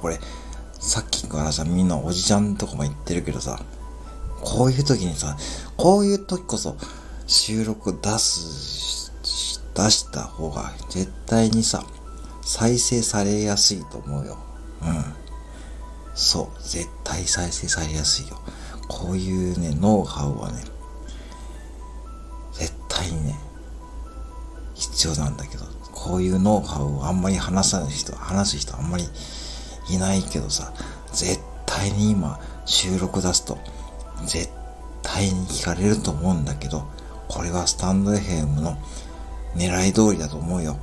これ、さっきからさ、みんなおじちゃんとかも言ってるけどさ、こういう時にさ、こういう時こそ収録出す、出した方が絶対にさ、再生されやすいと思うよ。うん。そう、絶対再生されやすいよ。こういうね、ノウハウはね、絶対にね、必要なんだけど、こういうノウハウをあんまり話さない人、話す人あんまりいないけどさ、絶対に今収録出すと、絶対に聞かれると思うんだけど、これはスタンド FM の狙い通りだと思うよ。